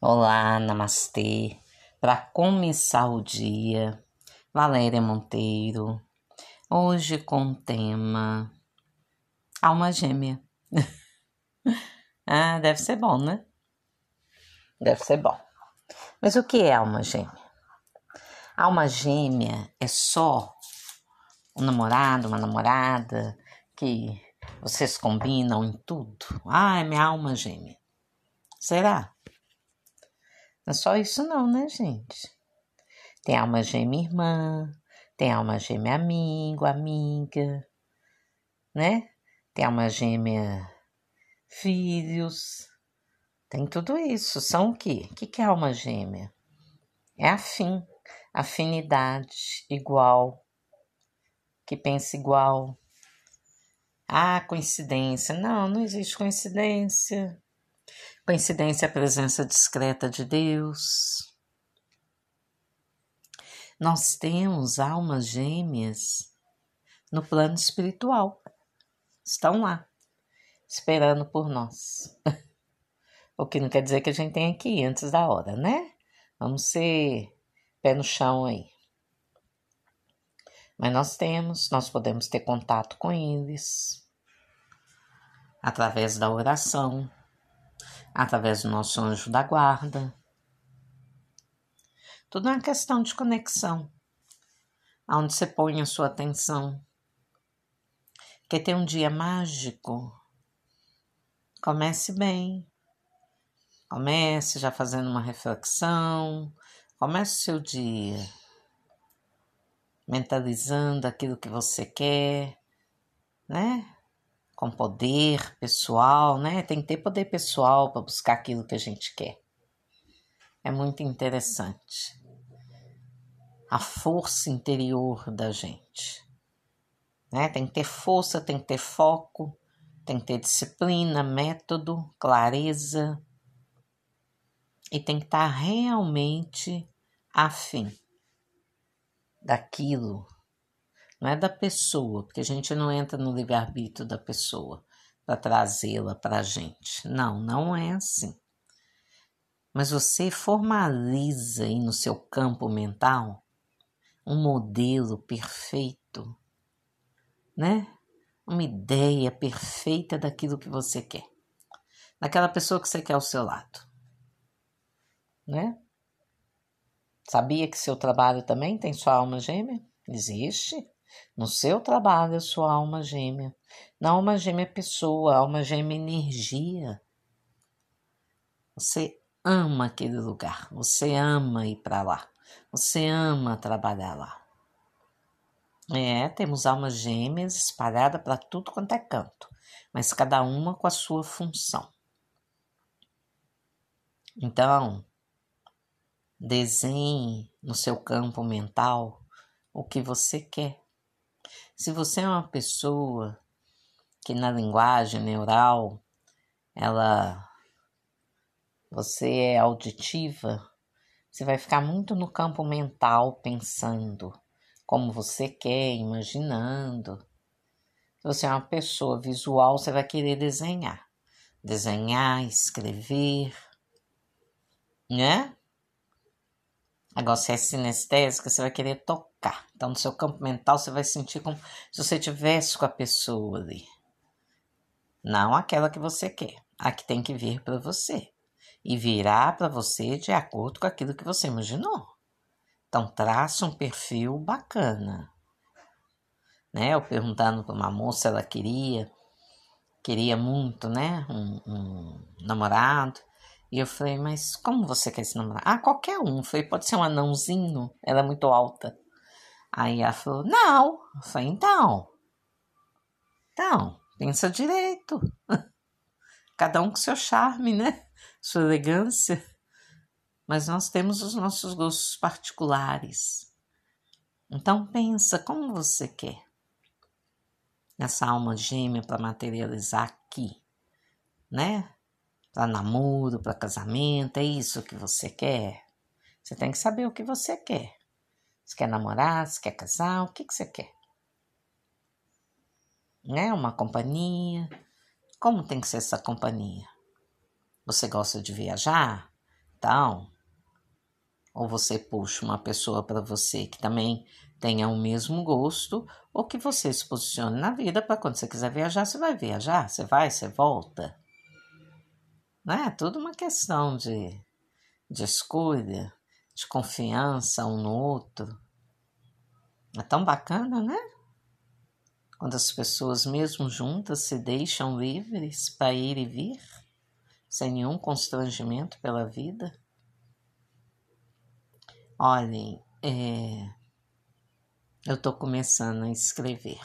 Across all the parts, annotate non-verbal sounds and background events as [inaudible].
Olá, namastê. Para começar o dia, Valéria Monteiro. Hoje com o tema Alma Gêmea. [laughs] ah, deve ser bom, né? Deve ser bom. Mas o que é alma gêmea? Alma gêmea é só um namorado, uma namorada que vocês combinam em tudo. Ah, é minha alma gêmea. Será? É só isso não, né, gente? Tem alma gêmea irmã, tem alma gêmea amigo, amiga, né? Tem alma gêmea filhos, tem tudo isso. São o quê? O que é alma gêmea? É afim, afinidade, igual, que pensa igual. Ah, coincidência. Não, não existe coincidência. Coincidência é a presença discreta de Deus. Nós temos almas gêmeas no plano espiritual. Estão lá, esperando por nós. [laughs] o que não quer dizer que a gente tem aqui antes da hora, né? Vamos ser pé no chão aí. Mas nós temos, nós podemos ter contato com eles através da oração, através do nosso anjo da guarda. Tudo é uma questão de conexão, aonde você põe a sua atenção. Quer ter um dia mágico? Comece bem. Comece já fazendo uma reflexão. Comece o seu dia mentalizando aquilo que você quer, né? Com poder pessoal, né? Tem que ter poder pessoal para buscar aquilo que a gente quer. É muito interessante. A força interior da gente. Né? Tem que ter força, tem que ter foco, tem que ter disciplina, método, clareza. E tem que estar realmente afim daquilo não é da pessoa, porque a gente não entra no livre-arbítrio da pessoa para trazê-la para a gente. Não, não é assim. Mas você formaliza aí no seu campo mental um modelo perfeito, né? Uma ideia perfeita daquilo que você quer, daquela pessoa que você quer ao seu lado, né? Sabia que seu trabalho também tem sua alma gêmea? Existe. No seu trabalho, a sua alma gêmea. Na alma gêmea pessoa, alma gêmea energia. Você ama aquele lugar, você ama ir para lá, você ama trabalhar lá. É, temos almas gêmeas espalhadas para tudo quanto é canto, mas cada uma com a sua função. Então, desenhe no seu campo mental o que você quer. Se você é uma pessoa que na linguagem neural ela você é auditiva, você vai ficar muito no campo mental pensando como você quer, imaginando. Se você é uma pessoa visual, você vai querer desenhar. Desenhar, escrever, né? Agora, se é sinestésica, você vai querer tocar. Então, no seu campo mental, você vai sentir como se você estivesse com a pessoa ali. Não aquela que você quer. A que tem que vir para você. E virá para você de acordo com aquilo que você imaginou. Então, traça um perfil bacana. Né? Eu perguntando para uma moça, ela queria, queria muito, né? Um, um namorado. E eu falei, mas como você quer se namorar? Ah, qualquer um. Eu falei, pode ser um anãozinho? Ela é muito alta. Aí ela falou, não. Eu falei, então. Então, pensa direito. [laughs] Cada um com seu charme, né? Sua elegância. Mas nós temos os nossos gostos particulares. Então pensa como você quer. Essa alma gêmea para materializar aqui, né? para namoro, para casamento, é isso que você quer? Você tem que saber o que você quer. Você quer namorar, você quer casar, o que, que você quer? Né? Uma companhia. Como tem que ser essa companhia? Você gosta de viajar? Então, ou você puxa uma pessoa para você que também tenha o mesmo gosto, ou que você se posicione na vida para quando você quiser viajar, você vai viajar, você vai, você volta. Não é tudo uma questão de, de escolha, de confiança um no outro. É tão bacana, né? Quando as pessoas, mesmo juntas, se deixam livres para ir e vir, sem nenhum constrangimento pela vida. Olhem, é, eu estou começando a escrever.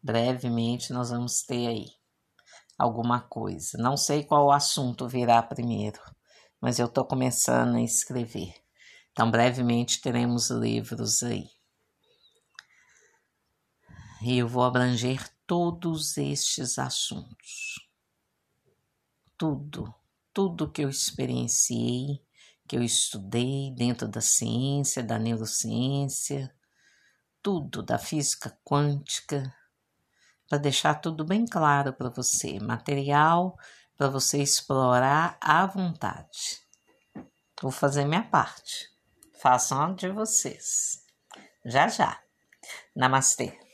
Brevemente nós vamos ter aí alguma coisa. Não sei qual assunto virá primeiro, mas eu estou começando a escrever. Então, brevemente teremos livros aí. E eu vou abranger todos estes assuntos. Tudo, tudo que eu experienciei, que eu estudei dentro da ciência, da neurociência, tudo da física quântica, para deixar tudo bem claro para você, material para você explorar à vontade. Vou fazer minha parte. Façam de vocês. Já já. Namastê.